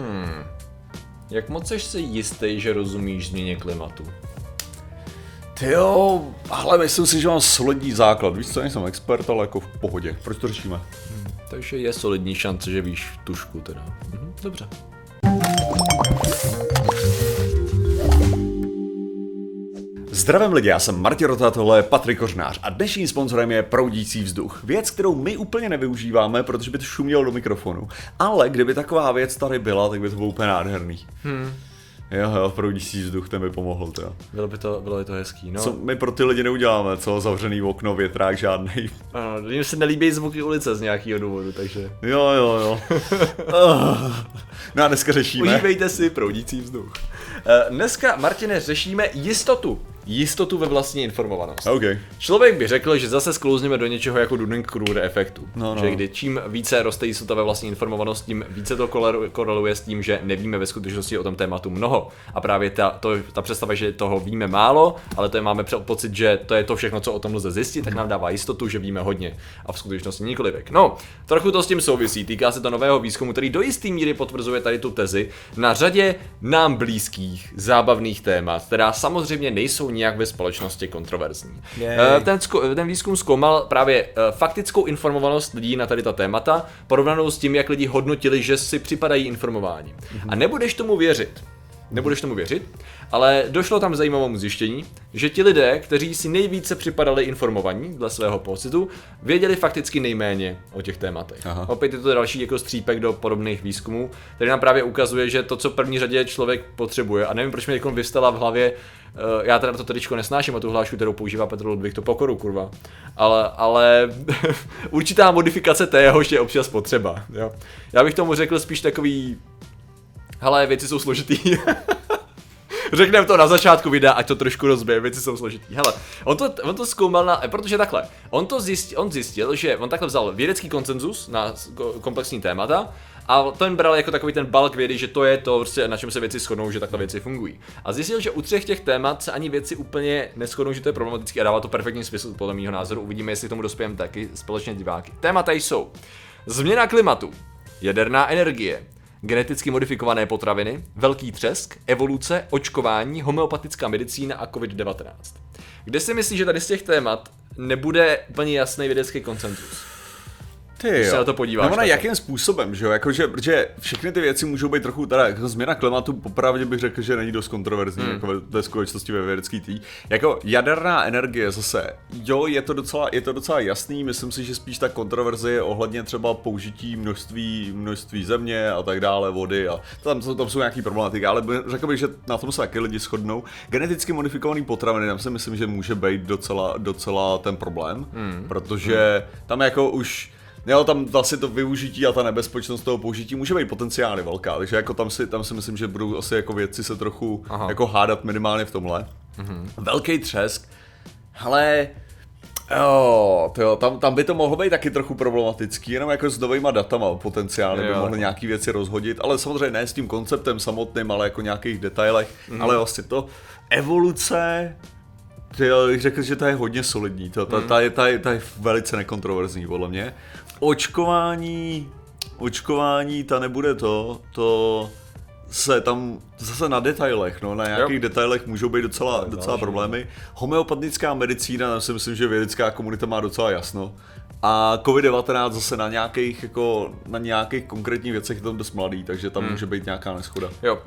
Hmm. Jak moc jsi si jistý, že rozumíš změně klimatu? Ty jo, ale myslím si, že mám solidní základ. Víš co, nejsem expert, ale jako v pohodě. Proč to řešíme? Hmm. Takže je solidní šance, že víš tušku teda. Mhm, dobře. Zdravím lidi, já jsem Martin Rota, tohle je Patrik Kořnář a dnešním sponzorem je Proudící vzduch. Věc, kterou my úplně nevyužíváme, protože by to šumělo do mikrofonu. Ale kdyby taková věc tady byla, tak by to bylo úplně nádherný. Hmm. Jo, jo, proudící vzduch, ten by pomohl, to. Bylo by to, bylo by to hezký, no. Co my pro ty lidi neuděláme, co? Zavřený okno, větrák žádný. Ano, jim se nelíbí zvuky ulice z nějakého důvodu, takže. Jo, jo, jo. no a dneska řešíme. Užívejte si proudící vzduch. Uh, dneska, Martine, řešíme jistotu jistotu ve vlastní informovanost. Okay. Člověk by řekl, že zase sklouzneme do něčeho jako Dunning-Kruger efektu. No, no. Že kdy čím více roste jistota ve vlastní informovanost, tím více to koreluje s tím, že nevíme ve skutečnosti o tom tématu mnoho. A právě ta, to, ta představa, že toho víme málo, ale to je, máme pocit, že to je to všechno, co o tom lze zjistit, tak nám dává jistotu, že víme hodně. A v skutečnosti nikoliv. No, trochu to s tím souvisí. Týká se to nového výzkumu, který do jisté míry potvrzuje tady tu tezi na řadě nám blízkých zábavných témat, která samozřejmě nejsou nějak ve společnosti kontroverzní. Yeah. Ten, ten výzkum zkoumal právě eh, faktickou informovanost lidí na tady ta témata, porovnanou s tím, jak lidi hodnotili, že si připadají informováni. Mm-hmm. A nebudeš tomu věřit, nebudeš tomu věřit, ale došlo tam zajímavému zjištění, že ti lidé, kteří si nejvíce připadali informovaní dle svého pocitu, věděli fakticky nejméně o těch tématech. Aha. Opět je to další jako střípek do podobných výzkumů, který nám právě ukazuje, že to, co v první řadě člověk potřebuje, a nevím, proč mi jako vystala v hlavě, uh, já teda to tričko nesnáším a tu hlášku, kterou používá Petr Ludvík, to pokoru, kurva. Ale, ale určitá modifikace téhož je občas potřeba. Jo? Já bych tomu řekl spíš takový hele, věci jsou složitý. Řekneme to na začátku videa, ať to trošku rozbije, věci jsou složitý. Hele, on to, on to zkoumal na, protože takhle, on to zjistil, on zjistil, že on takhle vzal vědecký konsenzus na komplexní témata a ten bral jako takový ten balk vědy, že to je to, prostě, na čem se věci shodnou, že takhle věci fungují. A zjistil, že u třech těch témat se ani věci úplně neschodnou, že to je problematické a dává to perfektní smysl podle mého názoru. Uvidíme, jestli k tomu dospějeme taky společně diváky. Témata jsou změna klimatu, jaderná energie, geneticky modifikované potraviny, velký třesk, evoluce, očkování, homeopatická medicína a COVID-19. Kde si myslíš, že tady z těch témat nebude úplně jasný vědecký koncentrus? Ty jo. se na to podíváš. Nebo na jakým způsobem, že jo? Jako, že, protože všechny ty věci můžou být trochu, teda jako změna klimatu, popravdě bych řekl, že není dost kontroverzní, hmm. jako ve, ve skutečnosti ve vědecký tý. Jako jaderná energie zase, jo, je to, docela, je to docela jasný, myslím si, že spíš ta kontroverze je ohledně třeba použití množství, množství země a tak dále, vody a tam, tam jsou nějaký problematiky, ale řekl bych, že na tom se taky lidi shodnou. Geneticky modifikovaný potraviny, tam si myslím, že může být docela, docela ten problém, hmm. protože hmm. tam jako už Jo, tam vlastně to využití a ta nebezpečnost toho použití může být potenciálně velká, takže jako tam si, tam si myslím, že budou asi jako věci se trochu Aha. jako hádat minimálně v tomhle. Mhm. Velký třesk, ale Jo, tyjo, tam, tam by to mohlo být taky trochu problematický, jenom jako s novýma datama potenciálně by mohly nějaký věci rozhodit, ale samozřejmě ne s tím konceptem samotným, ale jako nějakých detailech, mm. ale vlastně to evoluce, ty jo, řekl, že ta je hodně solidní, to, ta, mm. ta, je, ta, je, ta je velice nekontroverzní podle mě očkování, očkování, ta nebude to, to se tam zase na detailech, no, na nějakých jo. detailech můžou být docela, docela problémy. Homeopatická medicína, tam si myslím, že vědecká komunita má docela jasno. A COVID-19 zase na nějakých, jako, na nějakých konkrétních věcech je tam dost mladý, takže tam hmm. může být nějaká neschoda. Jo, uh,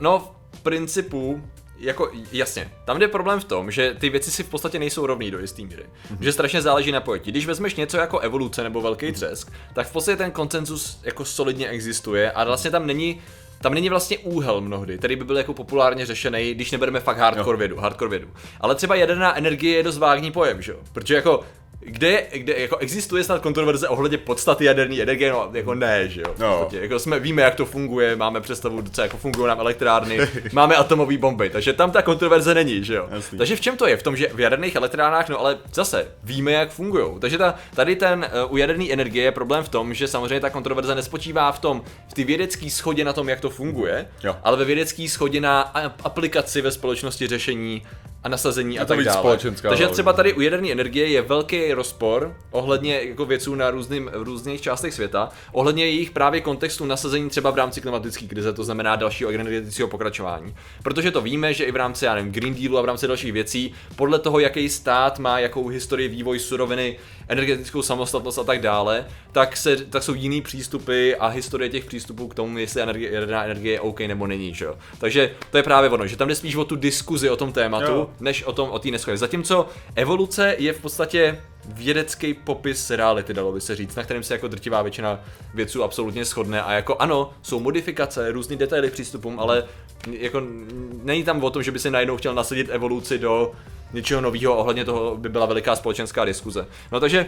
no v principu jako jasně, tam jde problém v tom, že ty věci si v podstatě nejsou rovný do jistý míry. Mm-hmm. Že strašně záleží na pojetí. Když vezmeš něco jako evoluce nebo velký mm-hmm. třesk, tak v podstatě ten koncenzus jako solidně existuje a vlastně tam není tam není vlastně úhel mnohdy, který by byl jako populárně řešený, když nebereme fakt hardcore vědu, hardcore vědu. Ale třeba jaderná energie je dost vágní pojem, že jo? Protože jako kde, kde jako existuje snad kontroverze ohledně podstaty jaderné energie, no jako ne, že jo. No. jako jsme, víme, jak to funguje, máme představu, co jako fungují nám elektrárny, máme atomové bomby, takže tam ta kontroverze není, že jo. Jasný. Takže v čem to je? V tom, že v jaderných elektrárnách, no ale zase, víme, jak fungují. Takže ta, tady ten uh, u jaderné energie je problém v tom, že samozřejmě ta kontroverze nespočívá v tom, v ty vědecké schodě na tom, jak to funguje, jo. ale ve vědecké schodě na aplikaci ve společnosti řešení a nasazení a tak dále. Takže třeba tady u jaderné energie je velký rozpor ohledně jako věců na různým, v různých částech světa, ohledně jejich právě kontextu nasazení třeba v rámci klimatické krize, to znamená dalšího energetického pokračování. Protože to víme, že i v rámci já nevím, Green Dealu a v rámci dalších věcí, podle toho, jaký stát má jakou historii vývoj suroviny, energetickou samostatnost a tak dále, tak, se, tak jsou jiný přístupy a historie těch přístupů k tomu, jestli energie, jaderná energie je OK nebo není. Že jo? Takže to je právě ono, že tam jde spíš o tu diskuzi o tom tématu, jo. než o tom o té neschodě. Zatímco evoluce je v podstatě vědecký popis reality, dalo by se říct, na kterém se jako drtivá většina věců absolutně shodne a jako ano, jsou modifikace, různý detaily přístupům, ale jako není tam o tom, že by se najednou chtěl nasadit evoluci do něčeho nového, ohledně toho by byla veliká společenská diskuze. No takže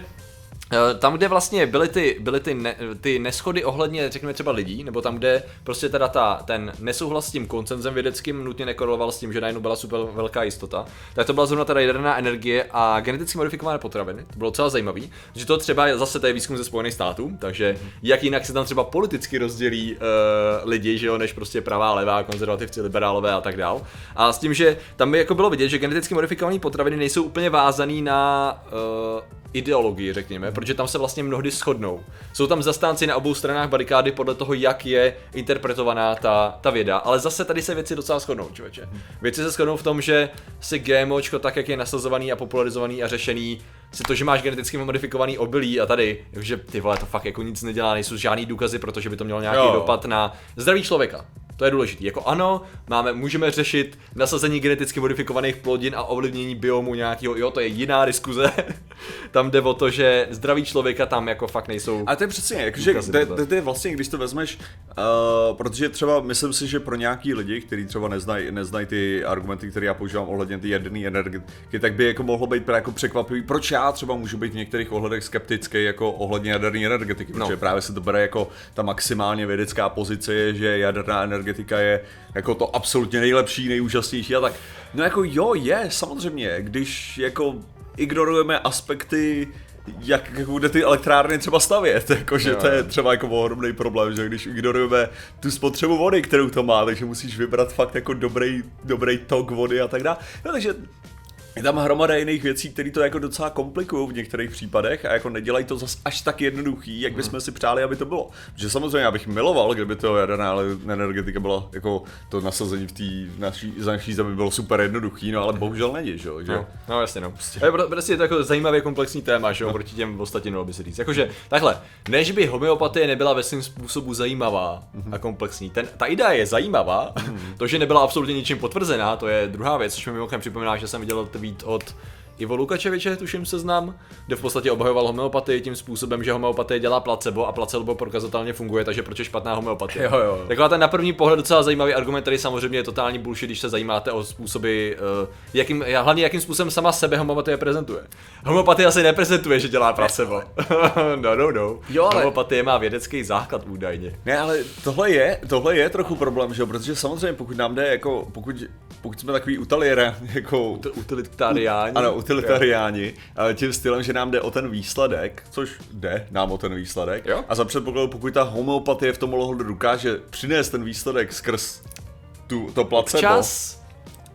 tam, kde vlastně byly ty, byly ty, ne, ty neschody ohledně, řekněme třeba lidí, nebo tam, kde prostě teda ta, ten nesouhlas s tím koncenzem vědeckým nutně nekoroval s tím, že najednou byla super velká jistota, tak to byla zrovna teda jaderná energie a geneticky modifikované potraviny. To bylo docela zajímavé, že to třeba zase to je výzkum ze Spojených států, takže jak jinak se tam třeba politicky rozdělí uh, lidi, že jo, než prostě pravá, levá, konzervativci, liberálové a tak dál. A s tím, že tam by jako bylo vidět, že geneticky modifikované potraviny nejsou úplně vázané na uh, ideologii, řekněme, protože tam se vlastně mnohdy shodnou. Jsou tam zastánci na obou stranách barikády podle toho, jak je interpretovaná ta, ta věda, ale zase tady se věci docela shodnou, člověče. Věci se shodnou v tom, že si GMOčko, tak jak je nasazovaný a popularizovaný a řešený, si to, že máš geneticky modifikovaný obilí a tady, že ty vole, to fakt jako nic nedělá, nejsou žádný důkazy, protože by to mělo nějaký jo. dopad na zdraví člověka. To je důležité. Jako ano, máme, můžeme řešit nasazení geneticky modifikovaných plodin a ovlivnění biomu nějakého, jo, to je jiná diskuze. tam jde o to, že zdraví člověka tam jako fakt nejsou. A to je přesně, jakože to je vlastně, když to vezmeš, uh, protože třeba myslím si, že pro nějaký lidi, kteří třeba neznají neznaj ty argumenty, které já používám ohledně ty jaderné energetiky, tak by jako mohlo být jako překvapivý, proč já třeba můžu být v některých ohledech skeptický jako ohledně jaderné energetiky, no. protože právě se to bere jako ta maximálně vědecká pozice je, že jaderná energetika je jako to absolutně nejlepší, nejúžasnější a tak. No jako jo, je, samozřejmě, když jako ignorujeme aspekty jak, jak bude ty elektrárny třeba stavět, jakože to je třeba jako ohromný problém, že když ignorujeme tu spotřebu vody, kterou to má, takže musíš vybrat fakt jako dobrý, dobrý tok vody a tak dále. No, takže je tam hromada jiných věcí, které to jako docela komplikují v některých případech a jako nedělají to zas až tak jednoduchý, jak bychom si přáli, aby to bylo. Že samozřejmě já bych miloval, kdyby to jaderná energetika byla jako to nasazení v té naší, naší zemi bylo super jednoduchý, no ale bohužel není, že jo. No, no jasně no. Prostě. prostě je to jako zajímavě komplexní téma, že jo, no. proti těm ostatním by se říct. Jakože takhle, než by homeopatie nebyla ve svém způsobu zajímavá mm-hmm. a komplexní. Ten, ta idea je zajímavá, mm-hmm. to, že nebyla absolutně ničím potvrzená, to je druhá věc, což mi mimochodem připomíná, že jsem viděl tweet od Ivo Lukačeviče, tuším seznam, kde v podstatě obhajoval homeopatii tím způsobem, že homeopatie dělá placebo a placebo prokazatelně funguje, takže proč je špatná homeopatie. Jo, jo. Taková ten na první pohled docela zajímavý argument, který samozřejmě je totální bullshit, když se zajímáte o způsoby, uh, jakým, hlavně jakým způsobem sama sebe homeopatie prezentuje. Homeopatie asi neprezentuje, že dělá placebo. no, no, no. Jo, ale... Homeopatie má vědecký základ údajně. Ne, ale tohle je, tohle je trochu problém, že protože samozřejmě pokud nám jde jako, pokud, pokud jsme takový utaliera, jako... Utilitariáni. Ano, utilitariáni tím stylem, že nám jde o ten výsledek, což jde nám o ten výsledek. Jo? A za předpokladu, pokud ta homeopatie v tom ohledu dokáže přinést ten výsledek skrz tu, to placebo, Čas.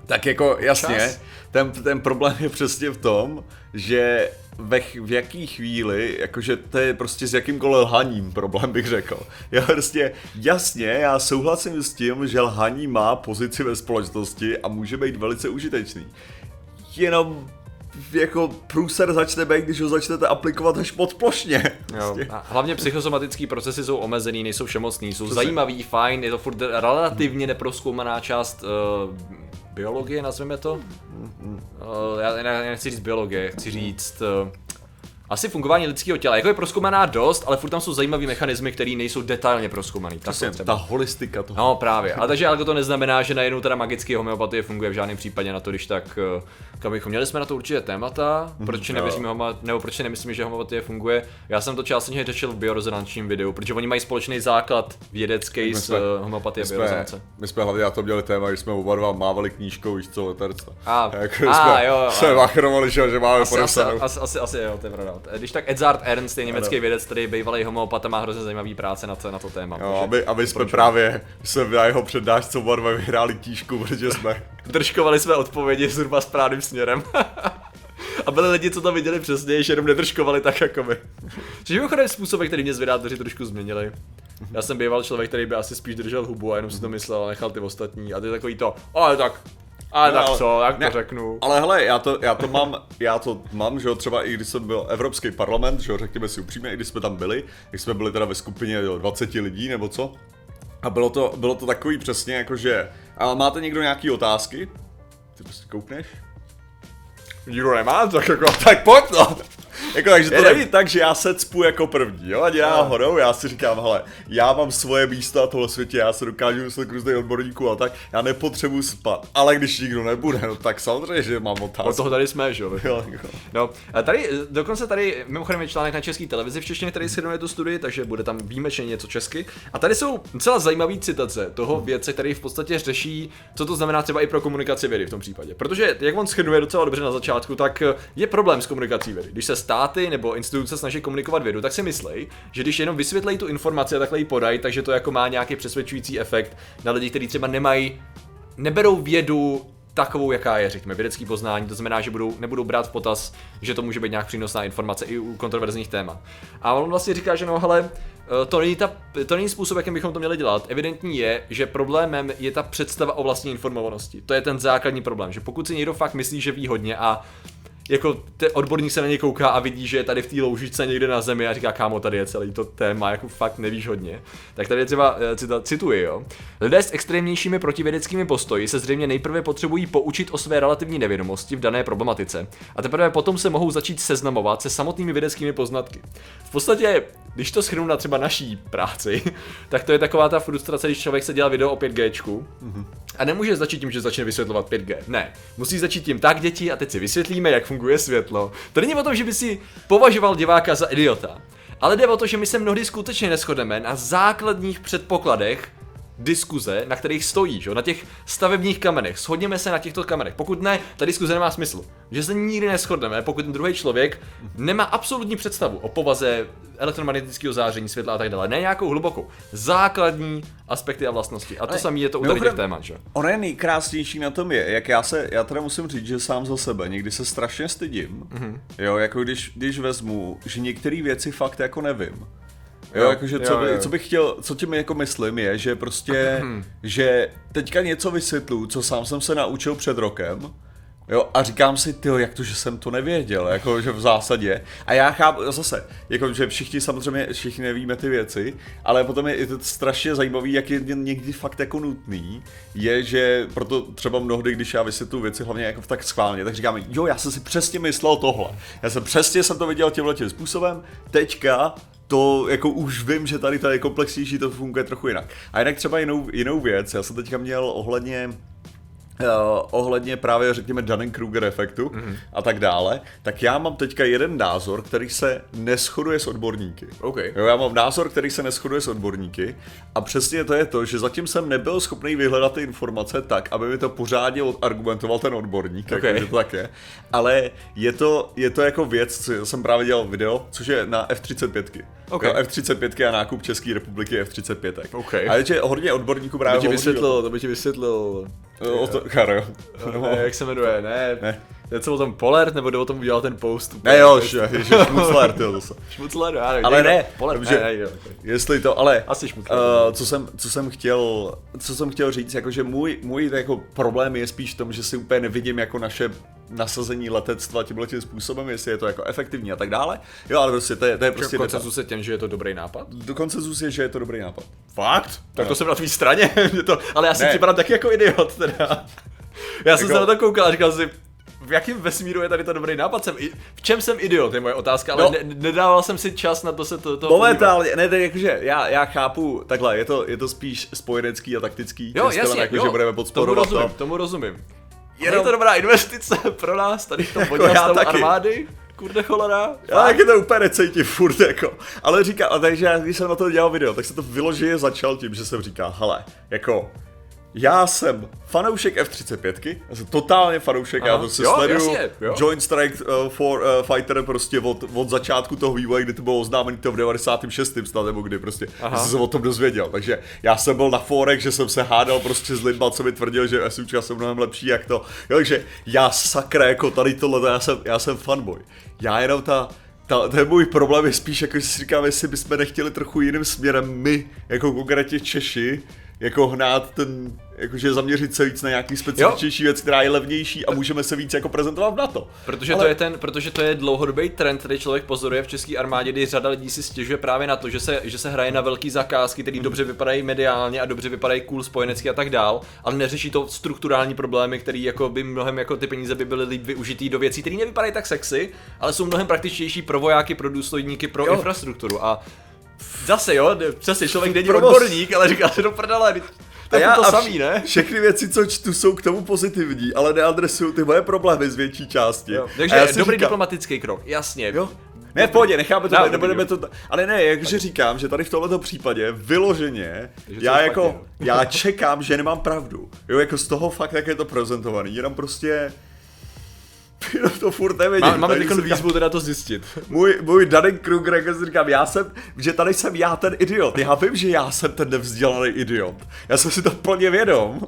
tak jako jasně, Čas. ten, ten problém je přesně v tom, že ve, v jaký chvíli, jakože to je prostě s jakýmkoliv lhaním problém bych řekl. Já prostě jasně, já souhlasím s tím, že lhaní má pozici ve společnosti a může být velice užitečný. Jenom jako průser začne být, když ho začnete aplikovat až podplošně. Jo. A hlavně psychosomatické procesy jsou omezený, nejsou všemocný, jsou Přesně. zajímavý, fajn, je to furt relativně neproskoumaná část uh, biologie, nazveme to. Uh, já, já nechci říct biologie, chci říct uh, asi fungování lidského těla. Jako je proskoumaná dost, ale furt tam jsou zajímavé mechanismy, které nejsou detailně proskoumané. Přesně, ta holistika toho. No právě. A takže ale to neznamená, že najednou teda magický homeopatie funguje v žádném případě na to, když tak eh, kam bychom měli jsme na to určitě témata, mhm, proč nevěříme homo, nebo proč nemyslíme, že homeopatie funguje. Já jsem to částečně řešil v biorezonančním videu, protože oni mají společný základ vědecký s uh, homeopatie a biorezonance. My jsme hlavně na to měli téma, když jsme oba dva mávali knížkou, víš co, leterca. A, jako, a jsme, jo, jsme vachrovali, že, že máme asi, asi, asi, asi, asi, jo, to je pravda. Například. Když tak Edzard Ernst je německý ano. vědec, který bývalý homeopat a má hrozně zajímavý práce na to, na to téma. Jo, aby, aby jsme právě se na jeho přednášce oba dva vyhráli tížku, protože jsme... Držkovali své odpovědi zhruba správným směrem. a byli lidi, co to viděli přesně, že jenom nedržkovali tak jako my. Což je způsob, který mě zvědátoři trošku změnili. Já jsem býval člověk, který by asi spíš držel hubu a jenom si to myslel a nechal ty ostatní. A ty takový to, ale tak, ale no, tak co, jak ne, to řeknu. Ale hele, já to, já to mám, já to mám, že jo, třeba i když jsem byl Evropský parlament, že jo, řekněme si upřímně, i když jsme tam byli, když jsme byli teda ve skupině jo, 20 lidí nebo co. A bylo to, bylo to takový přesně jako, že, a máte někdo nějaký otázky? Ty prostě koukneš? Nikdo nemá, tak jako, tak pojď no. Jako, takže to není tak, že já se cpu jako první, jo, a já hodou, já si říkám, hele, já mám svoje místo a tohle světě, já se dokážu myslet k různých odborníků a tak, já nepotřebuji spát. Ale když nikdo nebude, no tak samozřejmě, že mám otázku. O toho tady jsme, že jo? No, a tady, dokonce tady, mimochodem je článek na české televizi v češtině, který shrnuje tu studii, takže bude tam výjimečně něco česky. A tady jsou docela zajímavé citace toho vědce, který v podstatě řeší, co to znamená třeba i pro komunikaci vědy v tom případě. Protože, jak on shrnuje docela dobře na začátku, tak je problém s komunikací vědy. Když se státy nebo instituce snaží komunikovat vědu, tak si myslej, že když jenom vysvětlejí tu informaci a takhle ji podají, takže to jako má nějaký přesvědčující efekt na lidi, kteří třeba nemají, neberou vědu takovou, jaká je, řekněme, vědecký poznání, to znamená, že budou, nebudou brát v potaz, že to může být nějak přínosná informace i u kontroverzních témat. A on vlastně říká, že no hele, eh, to není, ta, to není způsob, jakým bychom to měli dělat. Evidentní je, že problémem je ta představa o vlastní informovanosti. To je ten základní problém, že pokud si někdo fakt myslí, že ví hodně a jako te odborník se na něj kouká a vidí, že je tady v té loužičce někde na zemi a říká, kámo, tady je celý to téma, jako fakt nevíš hodně. Tak tady je třeba, eh, cita, cituji, jo. Lidé s extrémnějšími protivědeckými postoji se zřejmě nejprve potřebují poučit o své relativní nevědomosti v dané problematice a teprve potom se mohou začít seznamovat se samotnými vědeckými poznatky. V podstatě, když to schrnu na třeba naší práci, tak to je taková ta frustrace, když člověk se dělá video o 5G mm-hmm. a nemůže začít tím, že začne vysvětlovat 5G. Ne, musí začít tím tak, děti, a teď si vysvětlíme, jak funguje světlo. To není o tom, že by si považoval diváka za idiota. Ale jde o to, že my se mnohdy skutečně neschodeme na základních předpokladech diskuze, na kterých stojí, že? na těch stavebních kamenech. Shodněme se na těchto kamenech. Pokud ne, ta diskuze nemá smysl. Že se nikdy neschodneme, pokud ten druhý člověk nemá absolutní představu o povaze elektromagnetického záření, světla a tak dále. Ne nějakou hlubokou. Základní aspekty a vlastnosti. A to samé je to u těch témat, že? Ono je nejkrásnější na tom je, jak já se, já teda musím říct, že sám za sebe někdy se strašně stydím, mm-hmm. jo, jako když, když vezmu, že některé věci fakt jako nevím. Jo, jakože co, jo, jo. co bych chtěl, co tím jako myslím je, že prostě, že teďka něco vysvětlu, co sám jsem se naučil před rokem, Jo, a říkám si, ty, jak to, že jsem to nevěděl, jako, že v zásadě. A já chápu, zase, jako, že všichni samozřejmě, všichni nevíme ty věci, ale potom je, to strašně zajímavý, jak je někdy fakt jako nutný, je, že proto třeba mnohdy, když já vysvětlu věci, hlavně jako tak schválně, tak říkáme, jo, já jsem si přesně myslel tohle. Já jsem přesně jsem to viděl tímhle tím způsobem, teďka to jako už vím, že tady to je komplexnější, to funguje trochu jinak. A jinak třeba jinou, jinou věc, já jsem teďka měl ohledně ohledně právě řekněme Dunning-Kruger efektu mm-hmm. a tak dále, tak já mám teďka jeden názor, který se neschoduje s odborníky. Okay. Jo, já mám názor, který se neschoduje s odborníky a přesně to je to, že zatím jsem nebyl schopný vyhledat ty informace tak, aby mi to pořádně argumentoval ten odborník, okay. jako, že to tak je. Ale je to, je to jako věc, co jsem právě dělal video, což je na F-35. Okay. Jo, F-35 a nákup České republiky F-35. Okay. A je hodně odborníků právě to by ti vysvětlil, to by ti vysvětlil O to, Charo. No, ne, jak se jmenuje, ne. ne. Je to o tom Polert, nebo jde o tom udělat ten post? Ne jo, že, že Šmucler, ty zase. Šmucler, já nevím. Ale ne, Polert, že, ne, ne, jestli to, ale, Asi Šmucler. Uh, co, jsem, co, jsem chtěl, co jsem chtěl říct, jakože můj, můj jako problém je spíš v tom, že si úplně nevidím jako naše nasazení letectva tímhle tím způsobem, jestli je to jako efektivní a tak dále. Jo, ale prostě to je, to je prostě... Koncenzus je těm, že je to dobrý nápad? Do koncenzus je, že je to dobrý nápad. Fakt? Tak no. to jsem na tvý straně, to, ale já si připadám taky jako idiot teda. Já jsem jako... se na to koukal a říkal si, v jakém vesmíru je tady to dobrý nápad? Jsem, v čem jsem idiot, je moje otázka, ale no, ne, nedával jsem si čas na to se to, to Momentálně, ne, tak jakože já, já chápu, takhle, je to, je to spíš spojenecký a taktický. Jo, jasně, jako, jo, že budeme podporovat tomu rozumím, to. tomu rozumím. Je to dobrá investice pro nás tady v tom jako armády? kurde cholera. Já jak je to úplně necítím furt jako. Ale říká, a takže já, když jsem na to dělal video, tak se to vyloženě začal tím, že jsem říkal, hele, jako já jsem fanoušek F-35, já jsem totálně fanoušek, Aha. já to se jo, sleduju, jasně, jo. Joint Strike uh, for uh, Fighter prostě od, od začátku toho vývoje, kdy to bylo oznámené to v 96. snad, nebo kdy prostě Aha. jsem se o tom dozvěděl, takže já jsem byl na forek, že jsem se hádal prostě s lidma, co mi tvrdil, že SUčka jsou mnohem lepší jak to, jo, takže já sakra, jako tady tohle, já jsem, já jsem fanboy, já jenom ta, ta, ten můj problém je spíš jako, že si říkám, jestli bychom nechtěli trochu jiným směrem my, jako konkrétně Češi, jako hnát ten, jakože zaměřit se víc na nějaký specifičnější věc, která je levnější a můžeme se víc jako prezentovat v NATO. Protože, Ale... to je ten, protože to je dlouhodobý trend, který člověk pozoruje v české armádě, kdy řada lidí si stěžuje právě na to, že se, že se hraje na velký zakázky, které hmm. dobře vypadají mediálně a dobře vypadají cool spojenecky a tak dál, ale neřeší to strukturální problémy, které jako by mnohem jako ty peníze by byly líp využitý do věcí, které nevypadají tak sexy, ale jsou mnohem praktičtější pro vojáky, pro důstojníky, pro jo. infrastrukturu. A Zase jo, přesně člověk není odborník, ale říká se do prdele, to je to samý, ne? Všechny věci, co čtu, jsou k tomu pozitivní, ale neadresují ty moje problémy z větší části. Jo. Takže dobrý říkám, diplomatický krok, jasně. Jo. Ne, v pohodě, necháme to, no, nebudeme to, ale ne, jakže říkám, že tady v tomto případě vyloženě, já jako, já čekám, že nemám pravdu. Jo, jako z toho fakt, jak je to prezentovaný, jenom prostě, to furt nevidím. Má, máme takovou výzvu teda to zjistit. Můj, můj Danek Kruger, jak si říkám, já jsem, že tady jsem já ten idiot. Já vím, že já jsem ten nevzdělaný idiot. Já jsem si to plně vědom.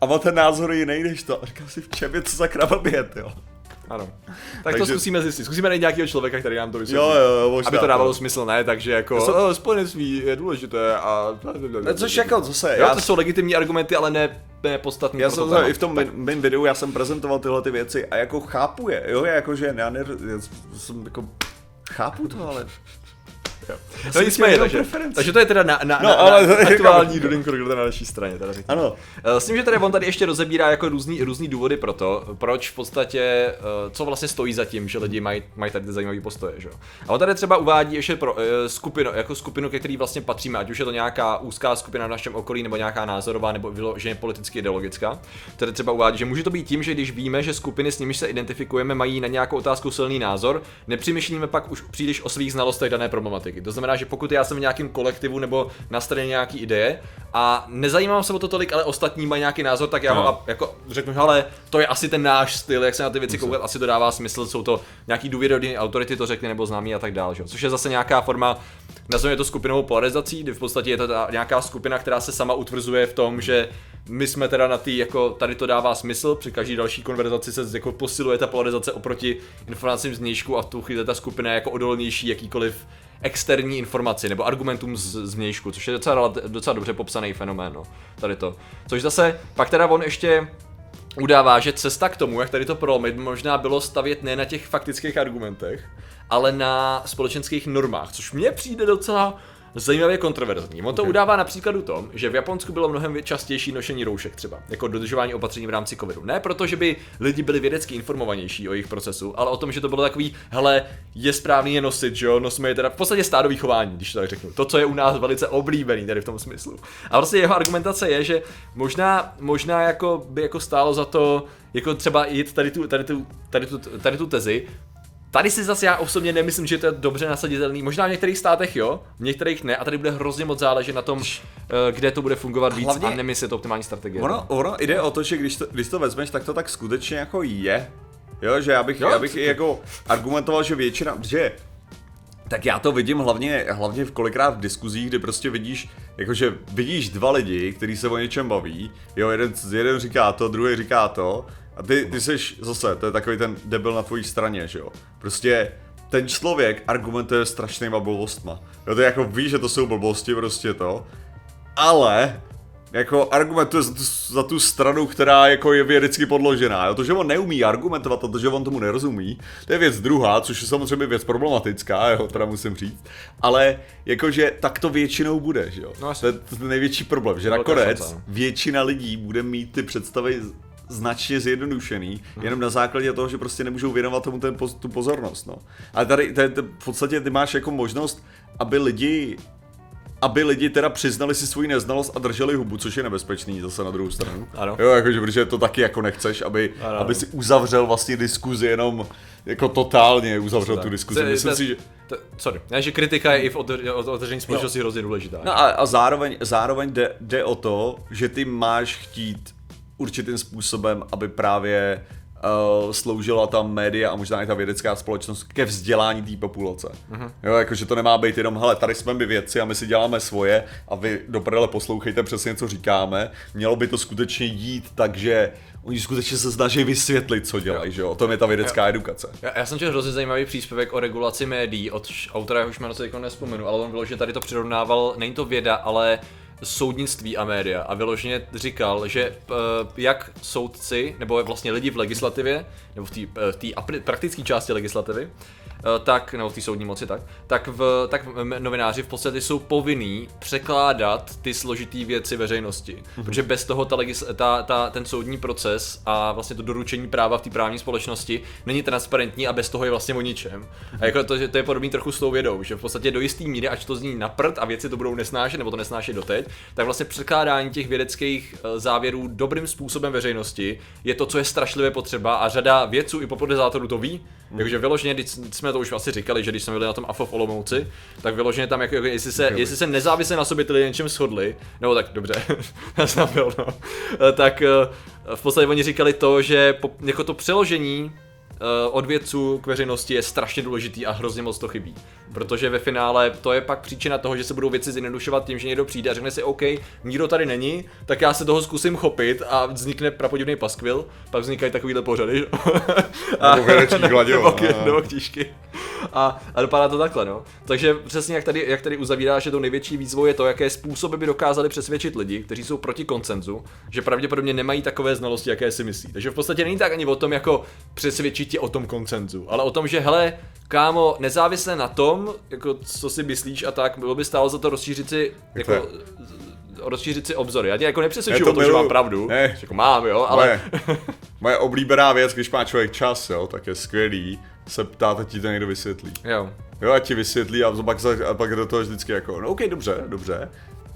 A má ten názor jiný než to. A říkám si, v čem je to za krababět, jo. Ano. Tak takže... to zkusíme zjistit. Zkusíme najít nějakého člověka, který nám to vysvětlí. Jo, jo, možná, Aby to dávalo to. smysl, ne? Takže jako jsem... Oh, spojenectví je důležité a... Ne, což jako, zase. Jo, já... to jsou legitimní argumenty, ale ne, podstatný. Já jsem i v tom mém videu, já jsem prezentoval tyhle ty věci a jako chápu je, jo, jako že já, ne, já jsem jako chápu to, ale No nicméně, takže, takže to je teda na, na, no, na, ale na aktuální. Dudin Kruger na naší straně. Teda ano. Eh, s tím, že tady on tady ještě rozebírá jako různý, různý důvody pro to, proč v podstatě, eh, co vlastně stojí za tím, že lidi mají, mají tady ty zajímavé postoje. Že? A on tady třeba uvádí ještě pro uh, skupinu, jako skupinu, ke který vlastně patříme, ať už je to nějaká úzká skupina v našem okolí, nebo nějaká názorová, nebo vyloženě politicky ideologická. Tady třeba uvádí, že může to být tím, že když víme, že skupiny, s nimiž se identifikujeme, mají na nějakou otázku silný názor, nepřemýšlíme pak už příliš o svých znalostech dané problematiky politiky. To znamená, že pokud já jsem v nějakém kolektivu nebo na straně nějaký ideje a nezajímám se o to tolik, ale ostatní mají nějaký názor, tak já no. ho jako řeknu, ale to je asi ten náš styl, jak se na ty věci koukat, asi to dává smysl, jsou to nějaký důvěryhodný autority to řekne nebo známý a tak dále. Což je zase nějaká forma nazveme to skupinovou polarizací, kdy v podstatě je to ta nějaká skupina, která se sama utvrzuje v tom, že my jsme teda na tý, jako tady to dává smysl, při každý další konverzaci se jako posiluje ta polarizace oproti informacím z a v tu chvíli ta skupina je jako odolnější jakýkoliv externí informaci nebo argumentům z, vnějšku, což je docela, docela dobře popsaný fenomén, no, tady to. Což zase, pak teda on ještě udává, že cesta k tomu, jak tady to prolomit, možná bylo stavět ne na těch faktických argumentech, ale na společenských normách, což mně přijde docela zajímavě kontroverzní. On to okay. udává například u tom, že v Japonsku bylo mnohem častější nošení roušek třeba, jako dodržování opatření v rámci covidu. Ne proto, že by lidi byli vědecky informovanější o jejich procesu, ale o tom, že to bylo takový, hele, je správný je nosit, že jo, nosíme je teda v podstatě stádový chování, když to tak řeknu. To, co je u nás velice oblíbený tady v tom smyslu. A vlastně jeho argumentace je, že možná, možná jako by jako stálo za to, jako třeba jít tady tu, tady tu, tady tu, tady tu tezi, Tady si zase já osobně nemyslím, že to je dobře nasaditelný. Možná v některých státech jo, v některých ne. A tady bude hrozně moc záležet na tom, eh, kde to bude fungovat víc Hlavně, a nemyslím, je to optimální strategie. Ono, ono jde o to, že když to, když to vezmeš, tak to tak skutečně jako je. Jo, že já bych, jo, já bych i jako argumentoval, že většina, že tak já to vidím hlavně, hlavně v kolikrát v diskuzích, kdy prostě vidíš, jakože vidíš dva lidi, kteří se o něčem baví, jo, jeden, jeden říká to, druhý říká to, a ty, ty jsi zase, to je takový ten debil na tvojí straně, že jo. Prostě ten člověk argumentuje strašnýma blbostma. Jo, to je jako víš, že to jsou blbosti, prostě to. Ale jako argumentuje za tu, za tu stranu, která jako je vědecky podložená. Jo? To, že on neumí argumentovat a to, že on tomu nerozumí, to je věc druhá, což je samozřejmě věc problematická, jo, teda musím říct. Ale jakože tak to většinou bude, že jo. No, to je ten největší problém, že nakonec většina lidí bude mít ty představy značně zjednodušený, jenom na základě toho, že prostě nemůžou věnovat tomu ten, tu pozornost. No. Ale tady, tady, tady v podstatě ty máš jako možnost, aby lidi aby lidi teda přiznali si svoji neznalost a drželi hubu, což je nebezpečný zase na druhou stranu. Ano. Jo, jakože, protože to taky jako nechceš, aby, ano. aby si uzavřel vlastně diskuzi jenom jako totálně uzavřel tu diskuzi. Myslím si, že... To, sorry, ne, že kritika je i v otevření společnosti hrozně důležitá. No a, a zároveň, zároveň jde, jde o to, že ty máš chtít určitým způsobem, aby právě uh, sloužila tam média a možná i ta vědecká společnost ke vzdělání té populace. Uh-huh. Jo, jakože to nemá být jenom, hele, tady jsme my vědci a my si děláme svoje a vy do prdele poslouchejte přesně, co říkáme. Mělo by to skutečně jít, takže oni skutečně se snaží vysvětlit, co dělají, že jo? O tom je ta vědecká jo. edukace. Já, já jsem četl hrozně zajímavý příspěvek o regulaci médií od autora, už jméno se teď nespomenu, ale on vyloženě tady to přirovnával, není to věda, ale soudnictví a média. A vyloženě říkal, že uh, jak soudci, nebo vlastně lidi v legislativě, nebo v té uh, praktické části legislativy, Eh, tak, nebo v té soudní moci tak, tak, v, tak novináři v podstatě jsou povinní překládat ty složitý věci veřejnosti. Mm-hmm. Protože bez toho ta, legis, ta, ta, ten soudní proces a vlastně to doručení práva v té právní společnosti není transparentní a bez toho je vlastně o ničem. Mm-hmm. A jako to, to je podobný trochu s tou vědou, že v podstatě do jistý míry, ať to zní na prd a věci to budou nesnášet, nebo to nesnášet doteď, tak vlastně překládání těch vědeckých eh, závěrů dobrým způsobem veřejnosti je to, co je strašlivě potřeba a řada vědců i popularizátorů to ví. Mm-hmm. Takže vyloženě, když jsme to už asi říkali, že když jsme byli na tom AFO v Olomouci, tak vyloženě tam, jako, jestli, se, jestli se nezávisle na sobě ty lidi něčem shodli, nebo tak dobře, já jsem byl, no, tak eh, v podstatě oni říkali to, že po, jako to přeložení Eh, od vědců k veřejnosti je strašně důležitý a hrozně moc to chybí. Protože ve finále to je pak příčina toho, že se budou věci zjednodušovat tím, že někdo přijde a řekne si, OK, nikdo tady není, tak já se toho zkusím chopit a vznikne prapodivný paskvil, pak vznikají takovýhle pořady. a, nebo, nebo, nebo ktížky. A, a dopadá to takhle, no. Takže přesně jak tady, jak tady uzavíráš, že to největší výzvou je to, jaké způsoby by dokázali přesvědčit lidi, kteří jsou proti koncenzu, že pravděpodobně nemají takové znalosti, jaké si myslí. Takže v podstatě není tak ani o tom, jako přesvědčit tě o tom koncenzu, ale o tom, že hele, kámo, nezávisle na tom, jako co si myslíš a tak, bylo by stálo za to rozšířit si, jako, jako rozšířit si obzory. Já tě jako nepřesvědčuju to o tom, že mám pravdu, ne. jako mám, jo, ale... Moje, moje oblíbená věc, když má člověk čas, jo, tak je skvělý se ptát a ti to někdo vysvětlí. Jo. Jo, a ti vysvětlí a pak, a pak do toho vždycky jako, no ok, dobře, dobře.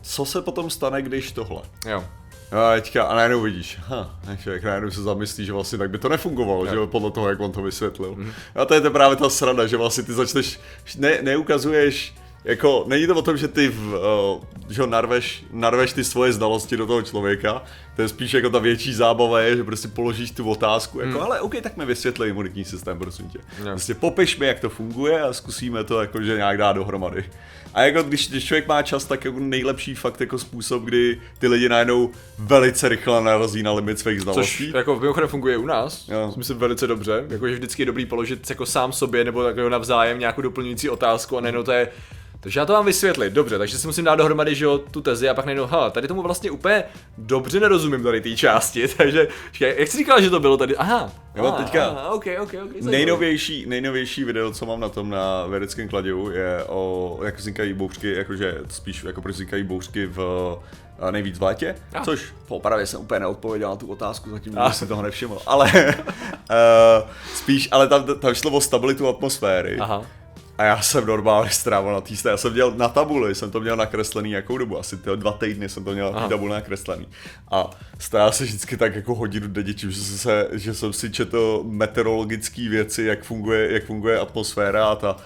Co se potom stane, když tohle? Jo. A teďka, a najednou vidíš, ha, člověk najednou se zamyslí, že vlastně tak by to nefungovalo, jo. že podle toho, jak on to vysvětlil. Mm. A to je to právě ta srada, že vlastně ty začneš, ne, neukazuješ jako, není to o tom, že ty v, uh, že ho narveš, narveš ty svoje znalosti do toho člověka, to je spíš jako ta větší zábava je, že prostě položíš tu otázku, jako, hmm. ale OK, tak mi vysvětli imunitní systém, prosím tě. No. Prostě popiš mi, jak to funguje a zkusíme to jako, že nějak dát dohromady. A jako když, když člověk má čas, tak jako nejlepší fakt jako způsob, kdy ty lidi najednou velice rychle narazí na limit svých znalostí. Což jako mimochodem funguje u nás, jo. myslím velice dobře, jakože vždycky je dobrý položit jako sám sobě nebo jako navzájem nějakou doplňující otázku a najednou to je takže já to mám vysvětlit, dobře, takže si musím dát dohromady, že jo, tu tezi a pak najednou, ha, tady tomu vlastně úplně dobře nerozumím tady té části, takže jak jsi říkal, že to bylo tady, aha, jo, aha, teďka. aha, okay, okay, okay, nejnovější, nejnovější video, co mám na tom na vědeckém kladivu, je o, jak vznikají bouřky, jakože spíš jako proč vznikají bouřky v nejvíc v létě, a. což popravě jsem úplně neodpověděl na tu otázku, zatím a. si toho nevšiml, ale uh, spíš, ale tam, tam šlo o stabilitu atmosféry. Aha a já jsem normálně strávil na té Já jsem měl na tabuli, jsem to měl nakreslený jakou dobu, asi ty dva týdny jsem to měl na tabuli nakreslený. A stál se vždycky tak jako hodinu denně, že, se, že jsem si četl meteorologické věci, jak funguje, jak funguje atmosféra a ta,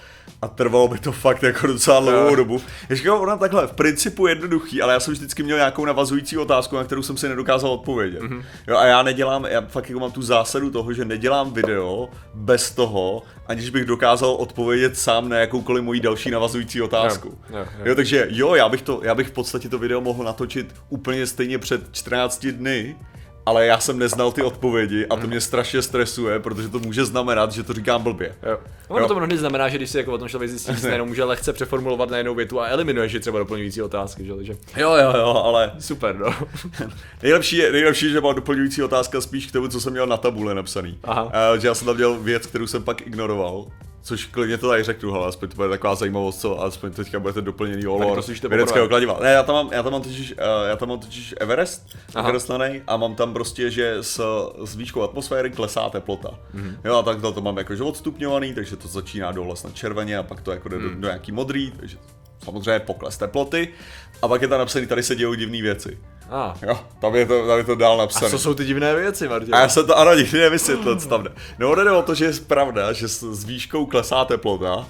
a trvalo by to fakt jako docela dlouhou dobu. Ještě ona takhle, v principu jednoduchý, ale já jsem vždycky měl nějakou navazující otázku, na kterou jsem si nedokázal odpovědět. Mm-hmm. Jo, a já nedělám, já fakt jako mám tu zásadu toho, že nedělám video bez toho, aniž bych dokázal odpovědět sám na jakoukoliv moji další navazující otázku. Jo, jo, jo. jo, takže jo, já bych, to, já bych v podstatě to video mohl natočit úplně stejně před 14 dny, ale já jsem neznal ty odpovědi a to mě strašně stresuje, protože to může znamenat, že to říkám blbě. Jo. No, jo. to mnohdy znamená, že když si jako o tom člověk zjistí, že se může lehce přeformulovat na jednu větu a eliminuje, že třeba doplňující otázky, že? Takže... Jo, jo, jo, ale... Super, no. nejlepší, je, nejlepší, že mám doplňující otázka spíš k tomu, co jsem měl na tabule napsaný. Aha. Uh, že já jsem tam měl věc, kterou jsem pak ignoroval Což klidně to tady řeknu, ale aspoň to bude taková zajímavost, co aspoň teďka budete doplněný o lore vědeckého kladiva. Ne, já tam mám, já tam mám totiž, uh, já tam mám totiž Everest nakreslený a mám tam prostě, že s, s výškou atmosféry klesá teplota. Mm-hmm. Jo a tak to, to mám jakože odstupňovaný, takže to začíná dole na červeně a pak to jako jde mm. do, do nějaký modrý, takže samozřejmě pokles teploty, a pak je tam napsaný, tady se dějou divné věci. Ah. Jo, tam je to, tam je to dál napsané. A co jsou ty divné věci, Martin? A já jsem to ano nikdy nevysvětlil, co tam jde. No jde o to, že je pravda, že s výškou klesá teplota,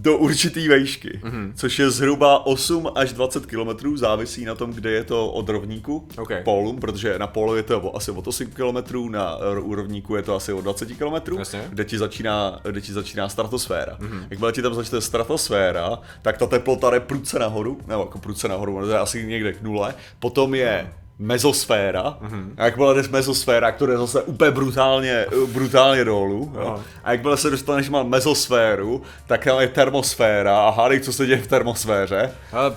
do určitý vejšky, mm-hmm. což je zhruba 8 až 20 km, závisí na tom, kde je to od rovníku okay. pólum, protože na pólu je to asi od 8 km, na úrovníku je to asi od 20 km, kde ti začíná, kde ti začíná stratosféra. Mm-hmm. Jakmile ti tam začne stratosféra, tak ta teplota jde prudce nahoru, nebo jako prudce nahoru, to je asi někde k nule, potom je mezosféra. Mm-hmm. A jak byla dnes mezosféra, která je zase úplně brutálně, brutálně dolů. Jo. A jak byla se dostaneš mal mezosféru, tak tam je termosféra a hádej, co se děje v termosféře. A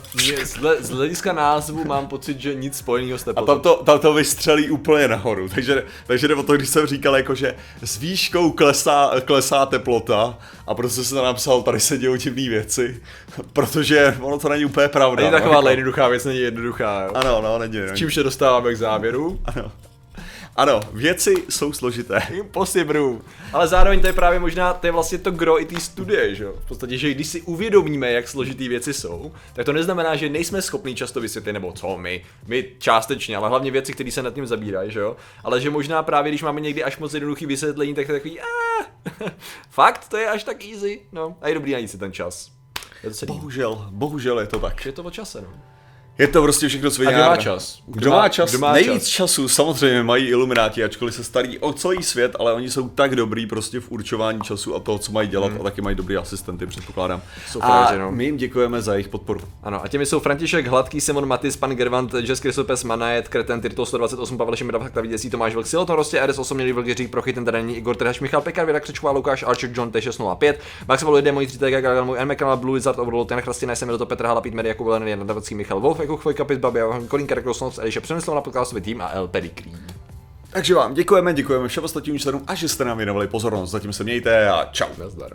z hlediska názvu mám pocit, že nic spojeného s teplotou. A tam to, tam to vystřelí úplně nahoru. Takže, takže jde o to, když jsem říkal, jako, že s výškou klesá, klesá teplota a prostě se tam napsal, tady se dějou divné věci, protože ono to není úplně pravda. Není no, taková jako... jednoduchá věc, není jednoduchá. Jo? Ano, no, není. není. Dostáváme k závěru. Ano. Ano, věci jsou složité. Impossible. Ale zároveň to je právě možná, to je vlastně to gro i té studie, že jo? V podstatě, že když si uvědomíme, jak složitý věci jsou, tak to neznamená, že nejsme schopni často vysvětlit, nebo co my, my částečně, ale hlavně věci, které se nad tím zabírají, že jo? Ale že možná právě, když máme někdy až moc jednoduchý vysvětlení, tak to je takový, fakt, to je až tak easy, no. A je dobrý najít si ten čas. Bohužel, bohužel je to tak. Je to o čase, no. Je to prostě všechno svinárna. A kdo má čas? Kdo, má čas? Kdo má Nejvíc čas? času samozřejmě mají ilumináti, ačkoliv se starí o celý svět, ale oni jsou tak dobrý prostě v určování času a toho, co mají dělat hmm. a taky mají dobrý asistenty, předpokládám. Jsou a fraži, no. my jim děkujeme za jejich podporu. Ano, a těmi jsou František Hladký, Simon Matis, pan Gervant, Jess Krysopes, Manajet, Kreten, Tyrto 128, Pavel Šimida, Fakta Viděcí, Tomáš Vlk, Siloton, Rostě, RS 8, Mělý Vlk, Jiřík Prochy, ten tady Igor Trhač, Michal Pekar, Věda Křečková, Lukáš, Archer, John T605, Max Volide, můj 3 Gagal, můj M. Blue Wizard, Overlord, ten Chrastina, jsem Petr Hala, Pít Jakub Jan Michal Wolf, jako Chvojka, Pit, Babia, Kolinka Rekrosnov, Eliša přenesl na podcastový tým a El Pedigree. Takže vám děkujeme, děkujeme všem ostatním členům a že jste nám věnovali pozornost. Zatím se mějte a čau. Nazdar.